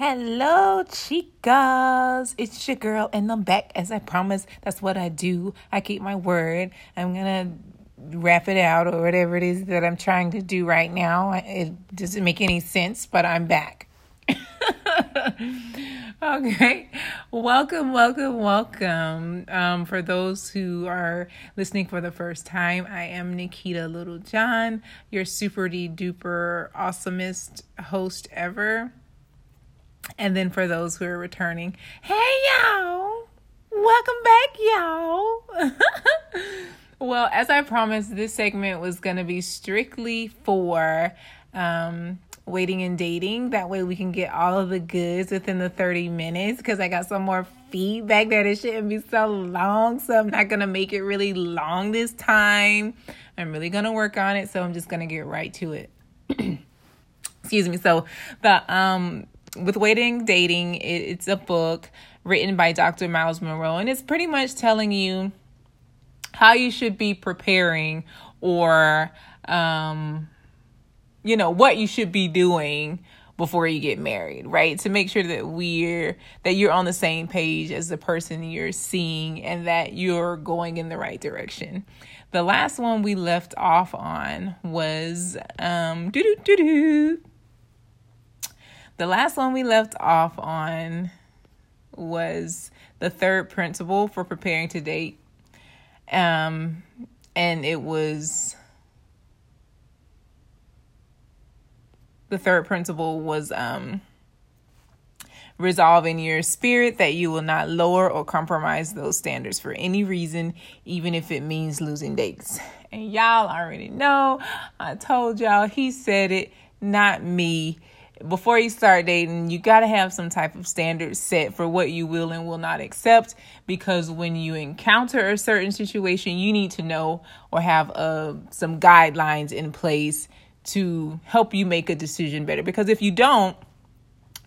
Hello, chicas. It's your girl, and I'm back as I promised. That's what I do. I keep my word. I'm gonna wrap it out or whatever it is that I'm trying to do right now. It doesn't make any sense, but I'm back. okay, welcome, welcome, welcome. Um, for those who are listening for the first time, I am Nikita Littlejohn, your super duper awesomest host ever. And then for those who are returning, hey y'all, welcome back, y'all. well, as I promised, this segment was going to be strictly for um, waiting and dating. That way we can get all of the goods within the 30 minutes because I got some more feedback that it shouldn't be so long. So I'm not going to make it really long this time. I'm really going to work on it. So I'm just going to get right to it. Excuse me. So the, um, with waiting dating it, it's a book written by dr myles munroe and it's pretty much telling you how you should be preparing or um you know what you should be doing before you get married right? To make sure that we're that you're on the same page as the person you're seeing and that you're going in the right direction. The last one we left off on was um the last one we left off on was the third principle for preparing to date. Um, and it was the third principle was um, resolve in your spirit that you will not lower or compromise those standards for any reason, even if it means losing dates. And y'all already know, I told y'all, he said it, not me before you start dating, you got to have some type of standard set for what you will and will not accept because when you encounter a certain situation, you need to know or have uh, some guidelines in place to help you make a decision better. Because if you don't,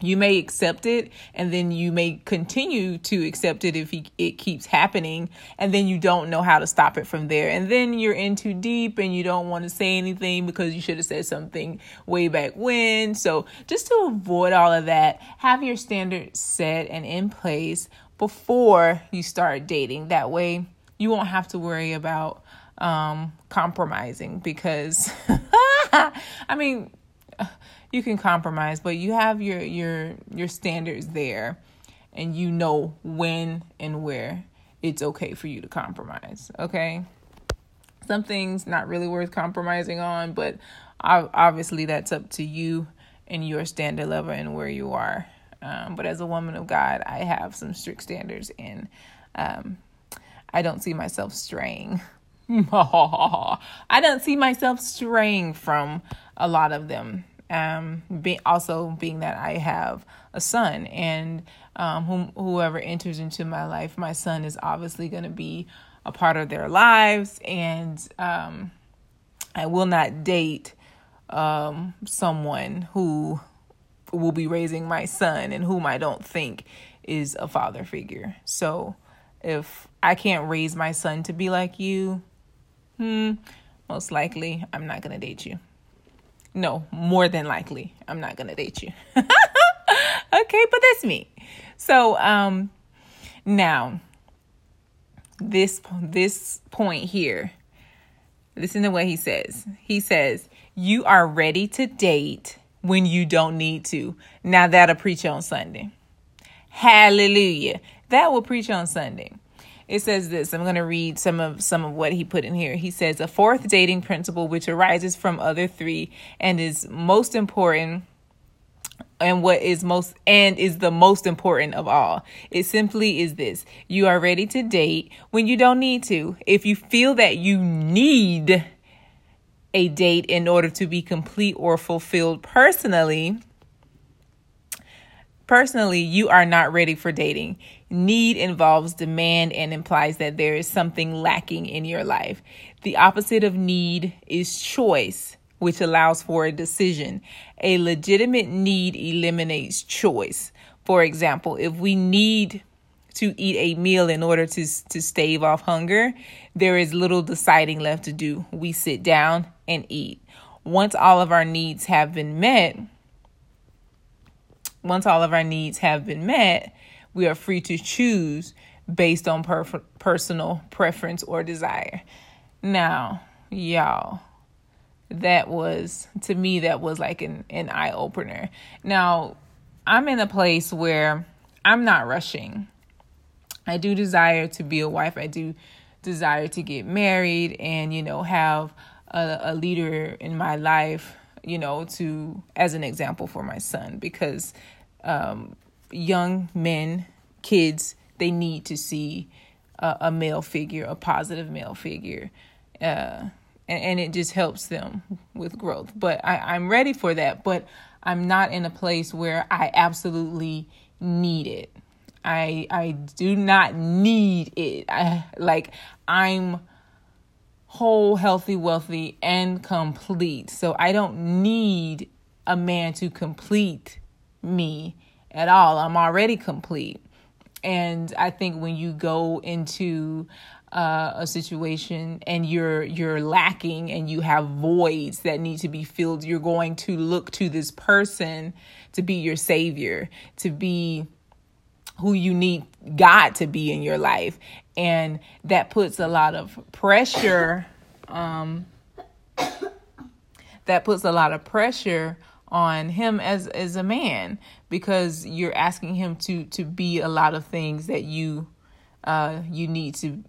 you may accept it and then you may continue to accept it if it keeps happening and then you don't know how to stop it from there. And then you're in too deep and you don't want to say anything because you should have said something way back when. So just to avoid all of that have your standards set and in place before you start dating. That way you won't have to worry about um, compromising because i mean you can compromise, but you have your your your standards there and you know when and where it's okay for you to compromise, okay? Some things not really worth compromising on, but obviously that's up to you and your standard level and where you are. Um, but as a woman of God, I have some strict standards and um, I don't see myself straying. I don't see myself straying from a lot of them um, be, also being that I have a son, and um, whom, whoever enters into my life, my son is obviously going to be a part of their lives, and um, I will not date um, someone who will be raising my son and whom I don't think is a father figure. So if I can't raise my son to be like you, hmm, most likely I'm not going to date you. No, more than likely, I'm not going to date you. okay, but that's me. So, um now this this point here. Listen to what he says. He says, "You are ready to date when you don't need to." Now that'll preach on Sunday. Hallelujah. That will preach on Sunday it says this. I'm going to read some of some of what he put in here. He says a fourth dating principle which arises from other three and is most important and what is most and is the most important of all it simply is this. You are ready to date when you don't need to. If you feel that you need a date in order to be complete or fulfilled personally Personally, you are not ready for dating. Need involves demand and implies that there is something lacking in your life. The opposite of need is choice, which allows for a decision. A legitimate need eliminates choice. For example, if we need to eat a meal in order to, to stave off hunger, there is little deciding left to do. We sit down and eat. Once all of our needs have been met, once all of our needs have been met, we are free to choose based on per- personal preference or desire. Now, y'all, that was to me that was like an, an eye opener. Now, I'm in a place where I'm not rushing. I do desire to be a wife. I do desire to get married and you know have a, a leader in my life you know to as an example for my son because um, young men kids they need to see a, a male figure a positive male figure uh, and, and, it just helps them with growth but I, i'm ready for that but i'm not in a place where i absolutely need it I I do not need it. I like I'm whole, healthy, wealthy, and complete. So I don't need a man to complete me at all. I'm already complete. And I think when you go into uh, a situation and you're you're lacking and you have voids that need to be filled, you're going to look to this person to be your savior, to be who you need God to be in your life. And that puts a lot of pressure um that puts a lot of pressure on him as as a man because you're asking him to to be a lot of things that you uh you need to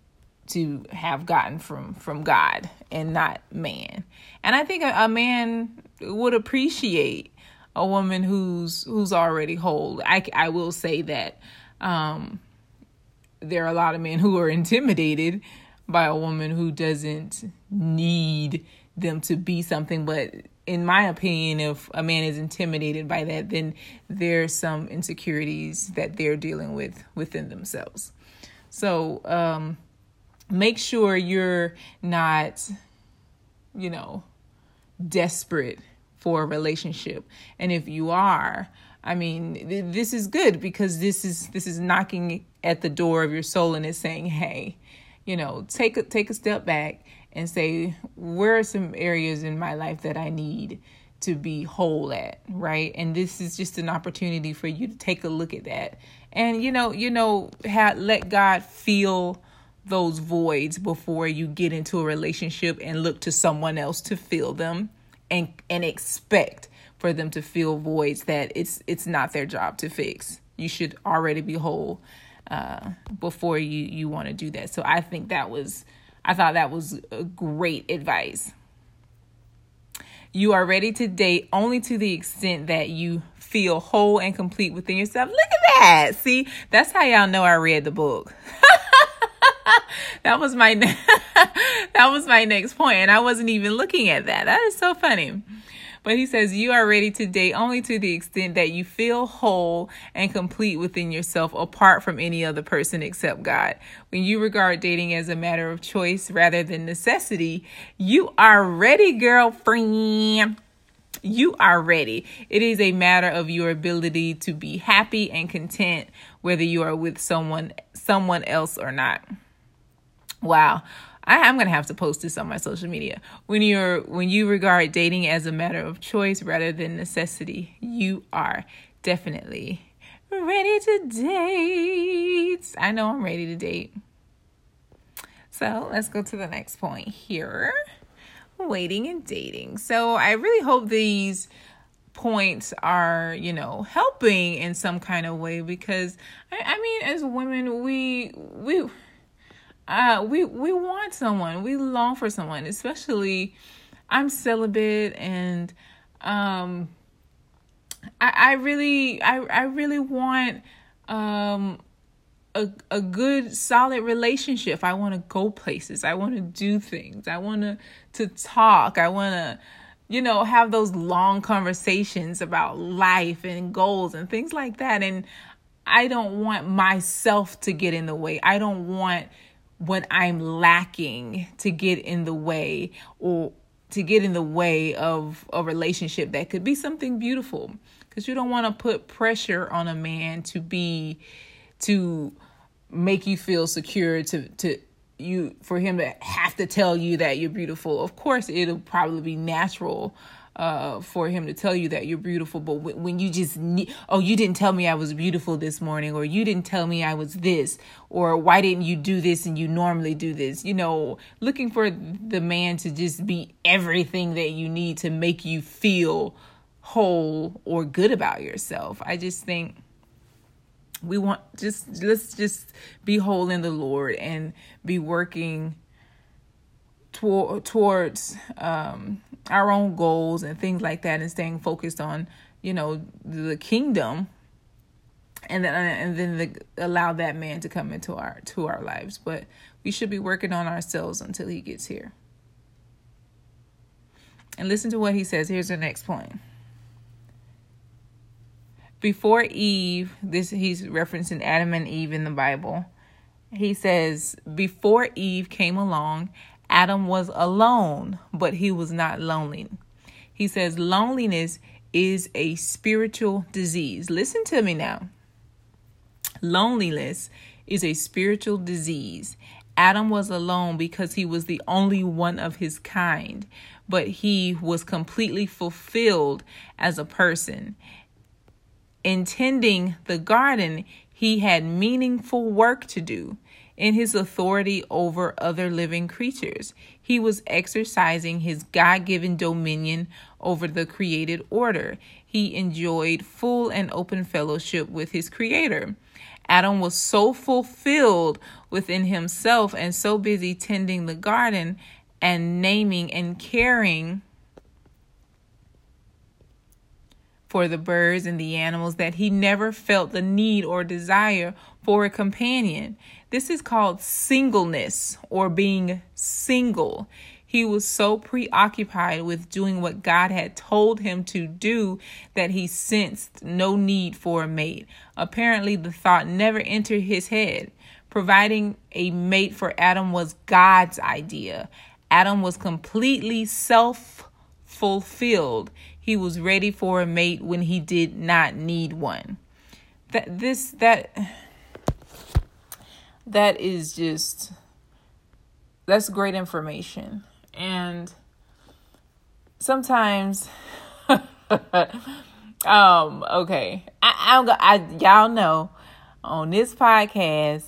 to have gotten from from God and not man. And I think a, a man would appreciate a woman who's who's already whole. I I will say that um, there are a lot of men who are intimidated by a woman who doesn't need them to be something but in my opinion if a man is intimidated by that then there's some insecurities that they're dealing with within themselves. So um, make sure you're not you know desperate for a relationship. And if you are I mean, th- this is good because this is this is knocking at the door of your soul and it's saying, "Hey, you know, take a take a step back and say, where are some areas in my life that I need to be whole at, right? And this is just an opportunity for you to take a look at that. And you know, you know, have, let God feel those voids before you get into a relationship and look to someone else to fill them and and expect for them to fill voids that it's it's not their job to fix. You should already be whole uh, before you you want to do that. So I think that was I thought that was great advice. You are ready to date only to the extent that you feel whole and complete within yourself. Look at that. See, that's how y'all know I read the book. that was my that was my next point and I wasn't even looking at that. That is so funny. But he says, You are ready to date only to the extent that you feel whole and complete within yourself apart from any other person except God. When you regard dating as a matter of choice rather than necessity, you are ready, girlfriend you are ready. It is a matter of your ability to be happy and content whether you are with someone someone else or not. Wow. I, am gonna have to post this on my social media. When you're when you regard dating as a matter of choice rather than necessity, you are definitely ready to date. I know I'm ready to date. So let's go to the next point here. Waiting and dating. So I really hope these points are you know helping in some kind of way because I, I mean as women we we uh, we we want someone. We long for someone, especially I'm celibate and um I, I really I, I really want um a a good solid relationship. I want to go places. I want to do things. I want to to talk. I want to you know have those long conversations about life and goals and things like that and I don't want myself to get in the way. I don't want what I'm lacking to get in the way or to get in the way of a relationship that could be something beautiful. Because you don't want to put pressure on a man to be to make you feel secure to to you for him to have to tell you that you're beautiful. Of course it'll probably be natural uh, for him to tell you that you're beautiful. But when, when you just need, oh, you didn't tell me I was beautiful this morning, or you didn't tell me I was this, or why didn't you do this and you normally do this? You know, looking for the man to just be everything that you need to make you feel whole or good about yourself. I just think we want just let's just be whole in the Lord and be working toward towards um, our own goals and things like that, and staying focused on you know the kingdom, and then and then the, allow that man to come into our to our lives. But we should be working on ourselves until he gets here. And listen to what he says. Here's the next point before Eve, this he's referencing Adam and Eve in the Bible. He says, before Eve came along, Adam was alone, but he was not lonely. He says, loneliness is a spiritual disease. Listen to me now. Loneliness is a spiritual disease. Adam was alone because he was the only one of his kind, but he was completely fulfilled as a person. In tending the garden, he had meaningful work to do. In his authority over other living creatures, he was exercising his God given dominion over the created order. He enjoyed full and open fellowship with his Creator. Adam was so fulfilled within himself and so busy tending the garden and naming and caring for the birds and the animals that he never felt the need or desire for a companion. This is called singleness or being single. He was so preoccupied with doing what God had told him to do that he sensed no need for a mate. Apparently, the thought never entered his head. Providing a mate for Adam was God's idea. Adam was completely self fulfilled. He was ready for a mate when he did not need one. That this that that is just that's great information. And sometimes um okay, I I'm I y'all know on this podcast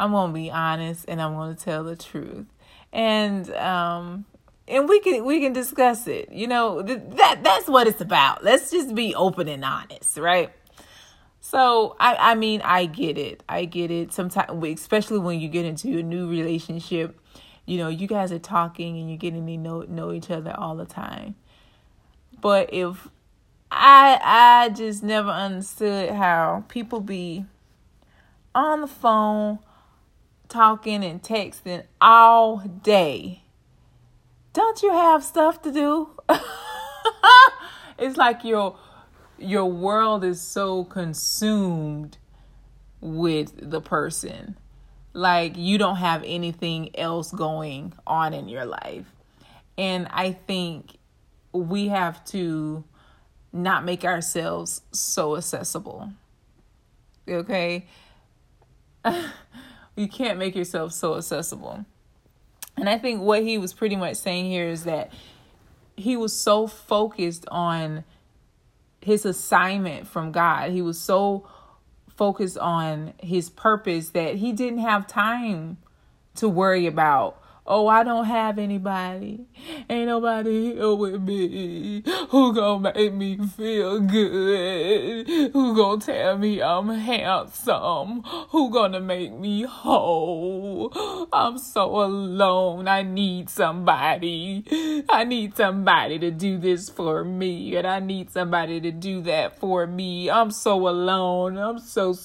I'm to be honest and I'm to tell the truth. And um and we can we can discuss it. You know, th- that that's what it's about. Let's just be open and honest, right? So I I mean I get it. I get it. Sometimes especially when you get into a new relationship, you know, you guys are talking and you're getting to know know each other all the time. But if I I just never understood how people be on the phone talking and texting all day don't you have stuff to do? it's like your your world is so consumed with the person. Like you don't have anything else going on in your life. And I think we have to not make ourselves so accessible. Okay? you can't make yourself so accessible. And I think what he was pretty much saying here is that he was so focused on his assignment from God. He was so focused on his purpose that he didn't have time to worry about Oh, I don't have anybody. Ain't nobody here with me. Who gonna make me feel good? Who gonna tell me I'm handsome? Who gonna make me whole? I'm so alone. I need somebody. I need somebody to do this for me. And I need somebody to do that for me. I'm so alone. I'm so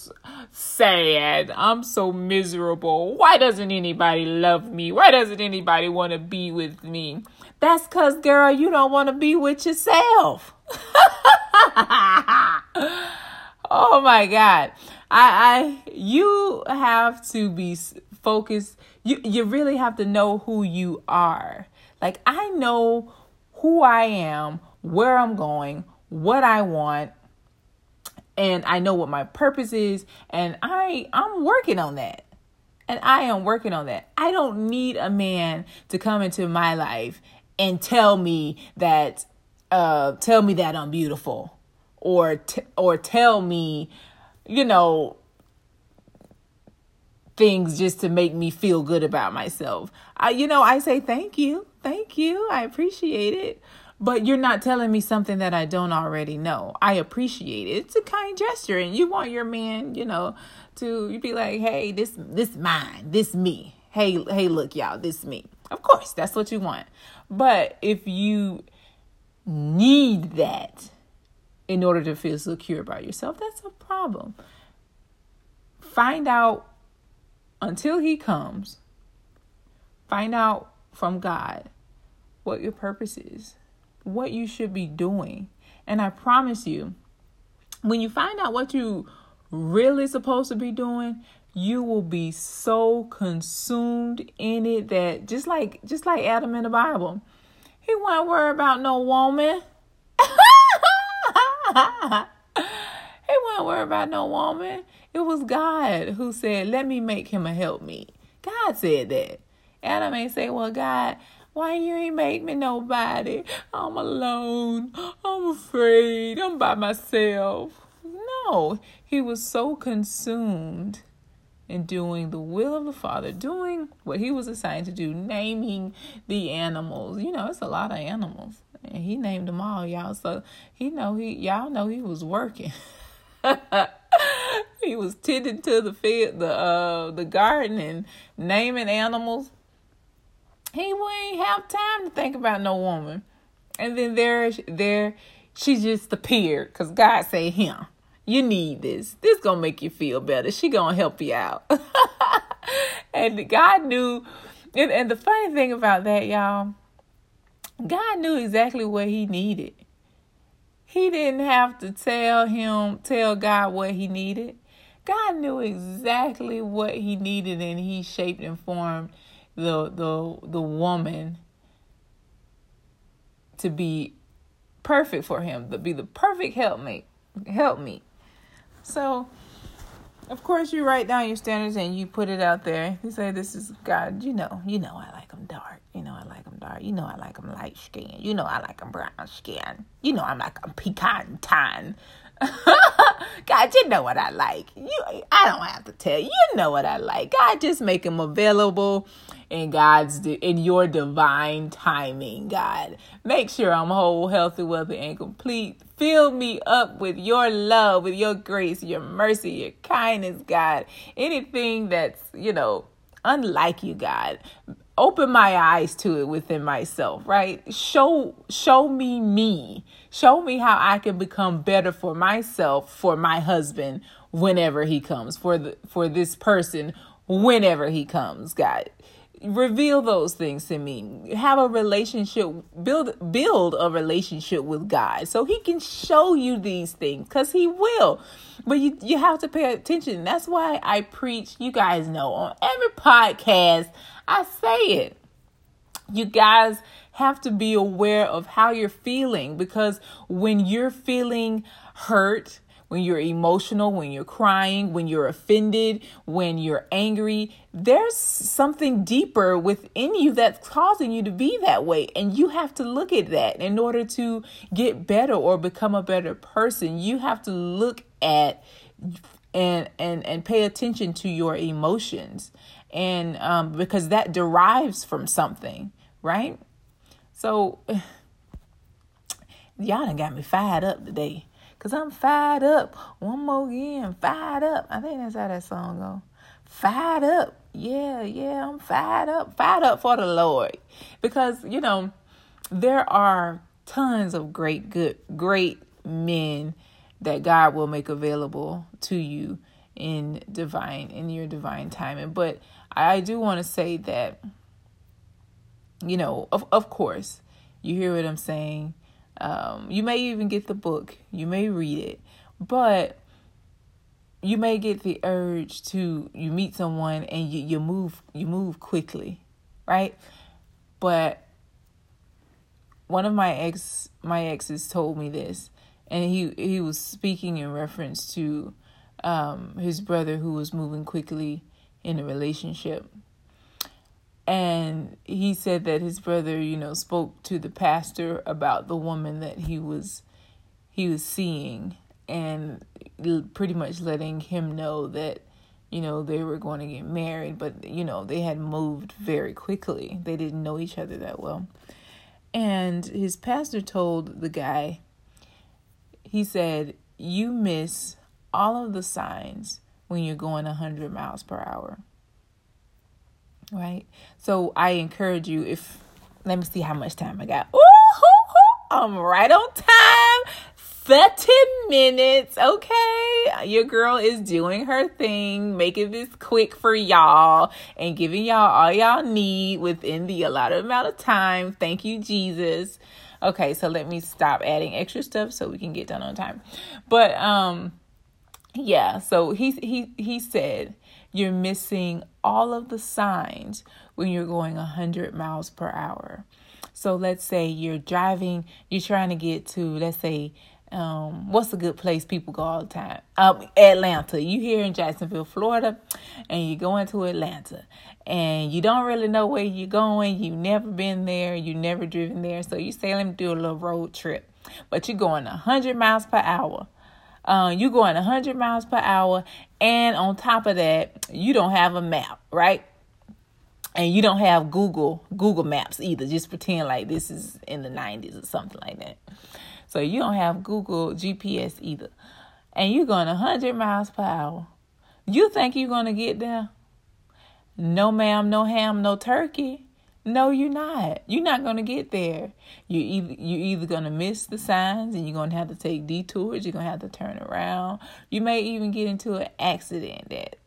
sad. I'm so miserable. Why doesn't anybody love me? Why does doesn't anybody want to be with me? That's because, girl, you don't want to be with yourself. oh my God. I, I, you have to be focused. You, you really have to know who you are. Like, I know who I am, where I'm going, what I want, and I know what my purpose is, and I, I'm working on that. And I am working on that. I don't need a man to come into my life and tell me that uh, tell me that I'm beautiful or t- or tell me, you know, things just to make me feel good about myself. I, you know, I say thank you, thank you, I appreciate it. But you're not telling me something that I don't already know. I appreciate it. It's a kind gesture, and you want your man, you know, to you be like, hey, this this mine, this me. Hey, hey, look, y'all, this me. Of course, that's what you want. But if you need that in order to feel secure about yourself, that's a problem. Find out until he comes, find out from God what your purpose is, what you should be doing. And I promise you, when you find out what you really supposed to be doing, you will be so consumed in it that just like just like Adam in the Bible, he wasn't worried about no woman. he wasn't worried about no woman. It was God who said, Let me make him a help me. God said that. Adam ain't say, Well, God, why you ain't make me nobody? I'm alone. I'm afraid. I'm by myself. No, he was so consumed in doing the will of the Father, doing what he was assigned to do, naming the animals. You know, it's a lot of animals. And he named them all, y'all. So he know he y'all know he was working. he was tending to the field the uh the garden and naming animals. He wouldn't have time to think about no woman. And then there there she just appeared because God said him. You need this. This gonna make you feel better. She gonna help you out. and God knew, and, and the funny thing about that, y'all, God knew exactly what he needed. He didn't have to tell him, tell God what he needed. God knew exactly what he needed, and he shaped and formed the the the woman to be perfect for him, to be the perfect helpmate. Help me. So, of course, you write down your standards and you put it out there. You say, "This is God." You know, you know, I like them dark. You know, I like them dark. You know, I like them light skin. You know, I like them brown skin. You know, I'm like a pecan tan. God, you know what I like. You, I don't have to tell you. You know what I like. God, just make them available in God's in your divine timing. God, make sure I'm whole, healthy, wealthy, and complete. Fill me up with your love, with your grace, your mercy, your kindness, God. Anything that's you know unlike you, God open my eyes to it within myself right? Show show me me. Show me how i can become better for myself for my husband whenever he comes for the for this person whenever he comes god reveal those things to me. Have a relationship build build a relationship with god so he can show you these things because he will. But you you have to pay attention. That's why i preach you guys know on every podcast I say it. You guys have to be aware of how you're feeling because when you're feeling hurt, when you're emotional, when you're crying, when you're offended, when you're angry, there's something deeper within you that's causing you to be that way. And you have to look at that in order to get better or become a better person. You have to look at and and and pay attention to your emotions and um, because that derives from something, right? So y'all done got me fired up today. Cause I'm fired up. One more again, fired up. I think that's how that song go. Fired up. Yeah, yeah, I'm fired up. Fired up for the Lord. Because, you know, there are tons of great, good, great men that God will make available to you in divine in your divine timing. But I do want to say that, you know, of, of course, you hear what I'm saying. Um, you may even get the book, you may read it, but you may get the urge to you meet someone and you, you move you move quickly, right? But one of my ex my exes told me this, and he he was speaking in reference to um, his brother who was moving quickly in a relationship. And he said that his brother, you know, spoke to the pastor about the woman that he was he was seeing and pretty much letting him know that you know they were going to get married but you know they had moved very quickly. They didn't know each other that well. And his pastor told the guy he said you miss all of the signs when you're going 100 miles per hour right? So I encourage you if let me see how much time I got. Ooh, I'm right on time. 30 minutes. Okay. Your girl is doing her thing, making this quick for y'all and giving y'all all y'all need within the allotted amount of time. Thank you, Jesus. Okay, so let me stop adding extra stuff so we can get done on time. But um yeah, so he he he said you're missing all of the signs when you're going 100 miles per hour. So let's say you're driving, you're trying to get to, let's say, um, what's a good place people go all the time? Um, Atlanta. You here in Jacksonville, Florida, and you're going to Atlanta, and you don't really know where you're going. You've never been there. You've never driven there. So you say, let me do a little road trip, but you're going 100 miles per hour. Uh, you're going 100 miles per hour, and on top of that, you don't have a map, right? And you don't have Google Google Maps either. Just pretend like this is in the 90s or something like that. So you don't have Google GPS either. And you're going 100 miles per hour. You think you're going to get there? No, ma'am, no ham, no turkey. No, you're not. You're not gonna get there. You either you're either gonna miss the signs and you're gonna have to take detours. You're gonna have to turn around. You may even get into an accident that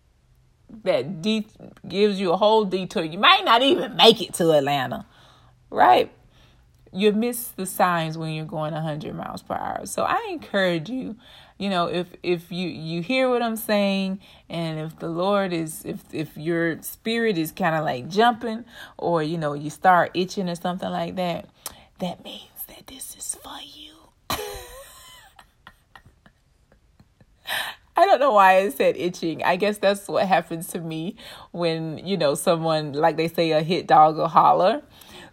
that de- gives you a whole detour. You might not even make it to Atlanta, right? You miss the signs when you're going 100 miles per hour. So I encourage you you know if if you you hear what i'm saying and if the lord is if if your spirit is kind of like jumping or you know you start itching or something like that that means that this is for you I don't know why I said itching. I guess that's what happens to me when, you know, someone, like they say, a hit dog will holler.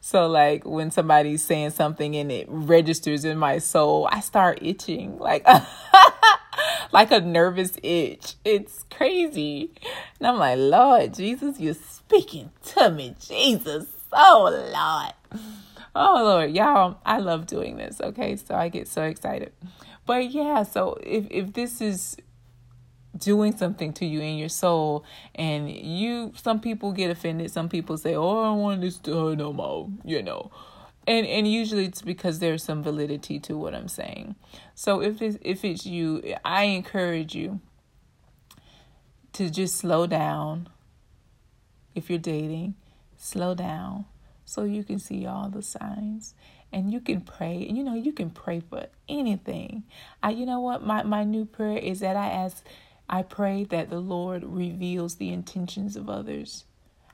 So like when somebody's saying something and it registers in my soul, I start itching like like a nervous itch. It's crazy. And I'm like, Lord Jesus, you're speaking to me, Jesus. Oh Lord. Oh Lord, y'all, I love doing this. Okay, so I get so excited. But yeah, so if if this is doing something to you in your soul and you some people get offended. Some people say oh i want this to hurt no more you know. And and usually it's because there's some validity to what i'm saying. So if it's if it's you i encourage you to just slow down. If you're dating slow down so you can see all the signs and you can pray. And you know you can pray for anything. I you know what? My my new prayer is that i ask I pray that the Lord reveals the intentions of others.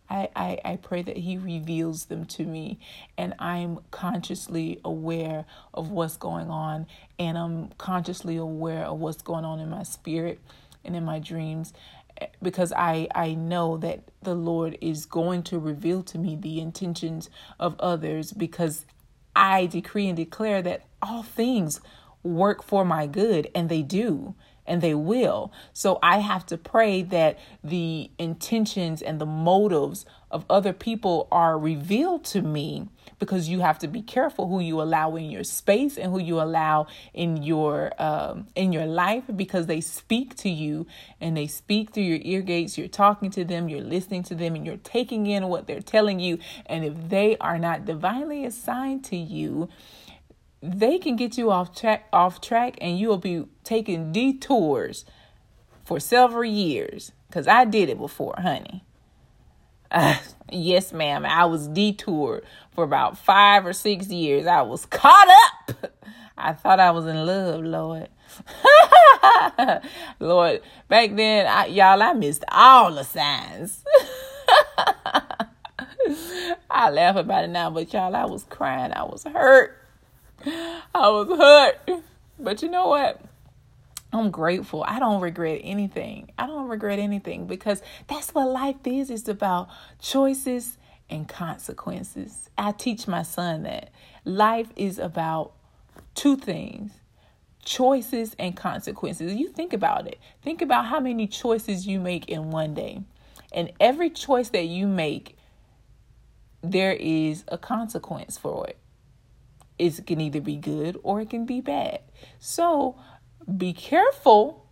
I, I, I pray that He reveals them to me and I'm consciously aware of what's going on and I'm consciously aware of what's going on in my spirit and in my dreams eh, because I, I know that the Lord is going to reveal to me the intentions of others because I decree and declare that all things work for my good and they do and they will. So I have to pray that the intentions and the motives of other people are revealed to me because you have to be careful who you allow in your space and who you allow in your um, in your life because they speak to you and they speak through your ear gates you're talking to them you're listening to them and you're taking in what they're telling you and if they are not divinely assigned to you they can get you off track off track and you'll be taking detours for several years. Because i did it before honey. Uh, yes ma'am. I was detoured for about five or six years. I was caught up. I thought i was in love lord. Lord back then I, y'all i missed all the signs. I laugh about it now but y'all i was crying. I was hurt I was hurt. But you know what? I'm grateful. I don't regret anything. I don't regret anything because that's what life is. It's about choices and consequences. I teach my son that life is about two things choices and consequences. You think about it. Think about how many choices you make in one day. And every choice that you make, there is a consequence for it. It can either be good or it can be bad. So be careful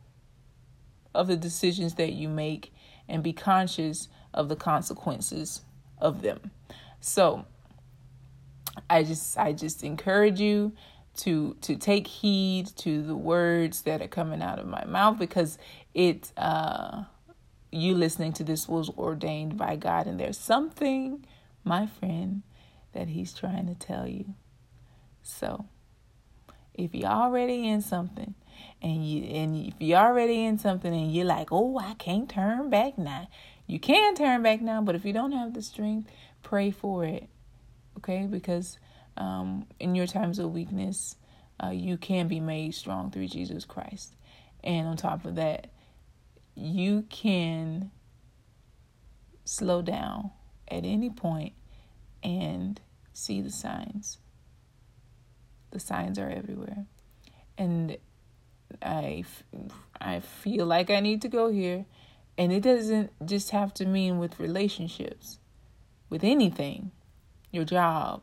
of the decisions that you make and be conscious of the consequences of them. So I just I just encourage you to to take heed to the words that are coming out of my mouth because it uh you listening to this was ordained by God and there's something my friend that he's trying to tell you. So if you're already in something and you and if you're already in something and you're like, "Oh, I can't turn back now." You can turn back now, but if you don't have the strength, pray for it. Okay? Because um, in your times of weakness, uh, you can be made strong through Jesus Christ. And on top of that, you can slow down at any point and see the signs. The signs are everywhere. And I, I feel like I need to go here. And it doesn't just have to mean with relationships, with anything, your job,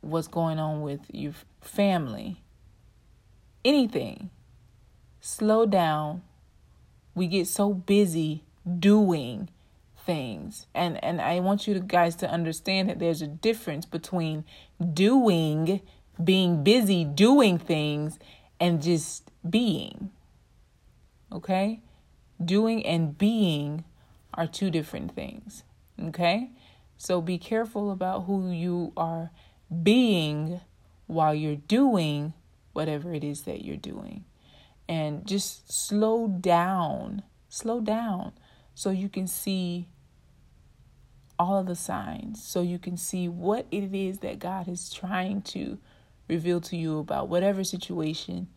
what's going on with your family, anything. Slow down. We get so busy doing things. And and I want you guys to understand that there's a difference between doing, being busy doing things and just being. Okay? Doing and being are two different things. Okay? So be careful about who you are being while you're doing whatever it is that you're doing. And just slow down, slow down so you can see all of the signs, so you can see what it is that God is trying to reveal to you about whatever situation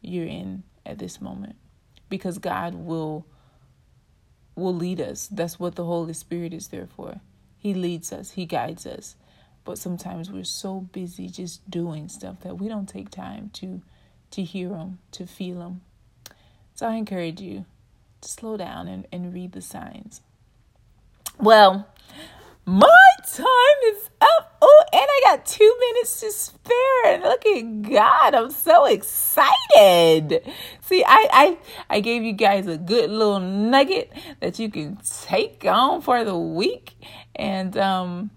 you're in at this moment. Because God will will lead us. That's what the Holy Spirit is there for. He leads us, he guides us. But sometimes we're so busy just doing stuff that we don't take time to to hear them, to feel them. So I encourage you to slow down and, and read the signs. Well, my time is up. Oh, and I got two minutes to spare. And look at God, I'm so excited. See, I, I I gave you guys a good little nugget that you can take on for the week. And um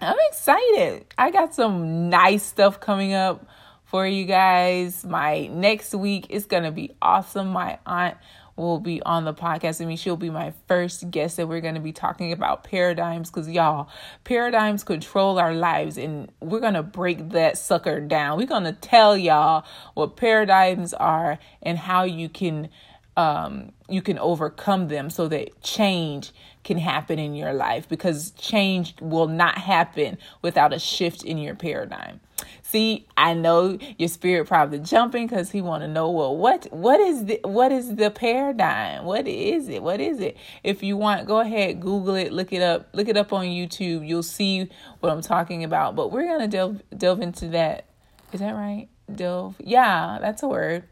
I'm excited. I got some nice stuff coming up for you guys. My next week is to be awesome. My aunt will be on the podcast. I mean, she'll be my first guest that we're going to be talking about paradigms because, y'all, paradigms control our lives and we're going to break that sucker down. We're going to tell y'all what paradigms are and how you can um, you can overcome them so that change can happen in your life because change will not happen without a shift in your paradigm. See, I know your spirit probably jumping because he want to know well what what is the what is the paradigm? What is it? What is it? If you want, go ahead, Google it, look it up, look it up on YouTube. You'll see what I'm talking about. But we're gonna delve delve into that. Is that right? Delve. Yeah, that's a word.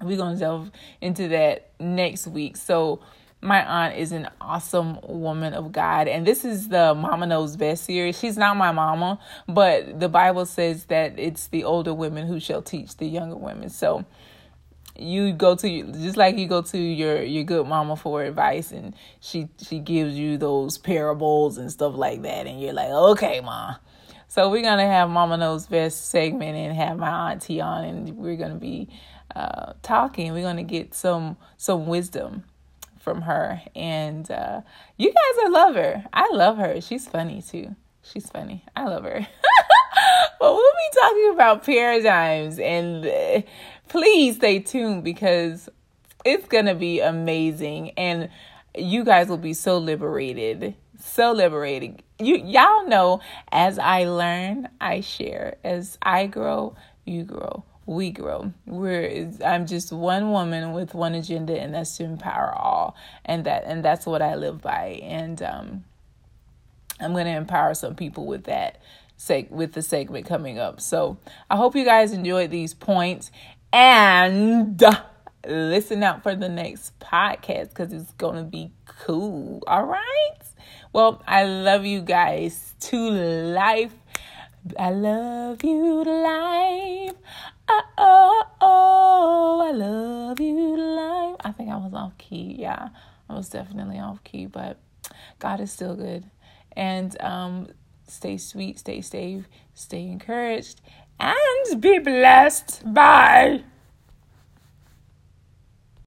We're gonna delve into that next week. So my aunt is an awesome woman of God. And this is the Mama Knows Best series. She's not my mama, but the Bible says that it's the older women who shall teach the younger women. So you go to just like you go to your your good mama for advice and she she gives you those parables and stuff like that and you're like okay ma so we're gonna have mama knows best segment and have my auntie on and we're gonna be uh, talking we're gonna get some some wisdom from her. And uh, you guys, I love her. I love her. She's funny too. She's funny. I love her. but we'll be talking about paradigms. And uh, please stay tuned because it's going to be amazing. And you guys will be so liberated. So liberated. You y'all know as I learn, I share. As I grow, you grow we grow. We're I'm just one woman with one agenda and that's to empower all. And that and that's what I live by. And um I'm to empower some people with that seg- with the segment coming up. So I hope you guys enjoyed these points and listen out for the next podcast because it's to be cool. All right. Well, I love you guys to life. I love you to life. Oh, oh, oh, I love you life. I think I was off key. Yeah, I was definitely off key, but God is still good. And um, stay sweet, stay safe, stay encouraged, and be blessed. Bye.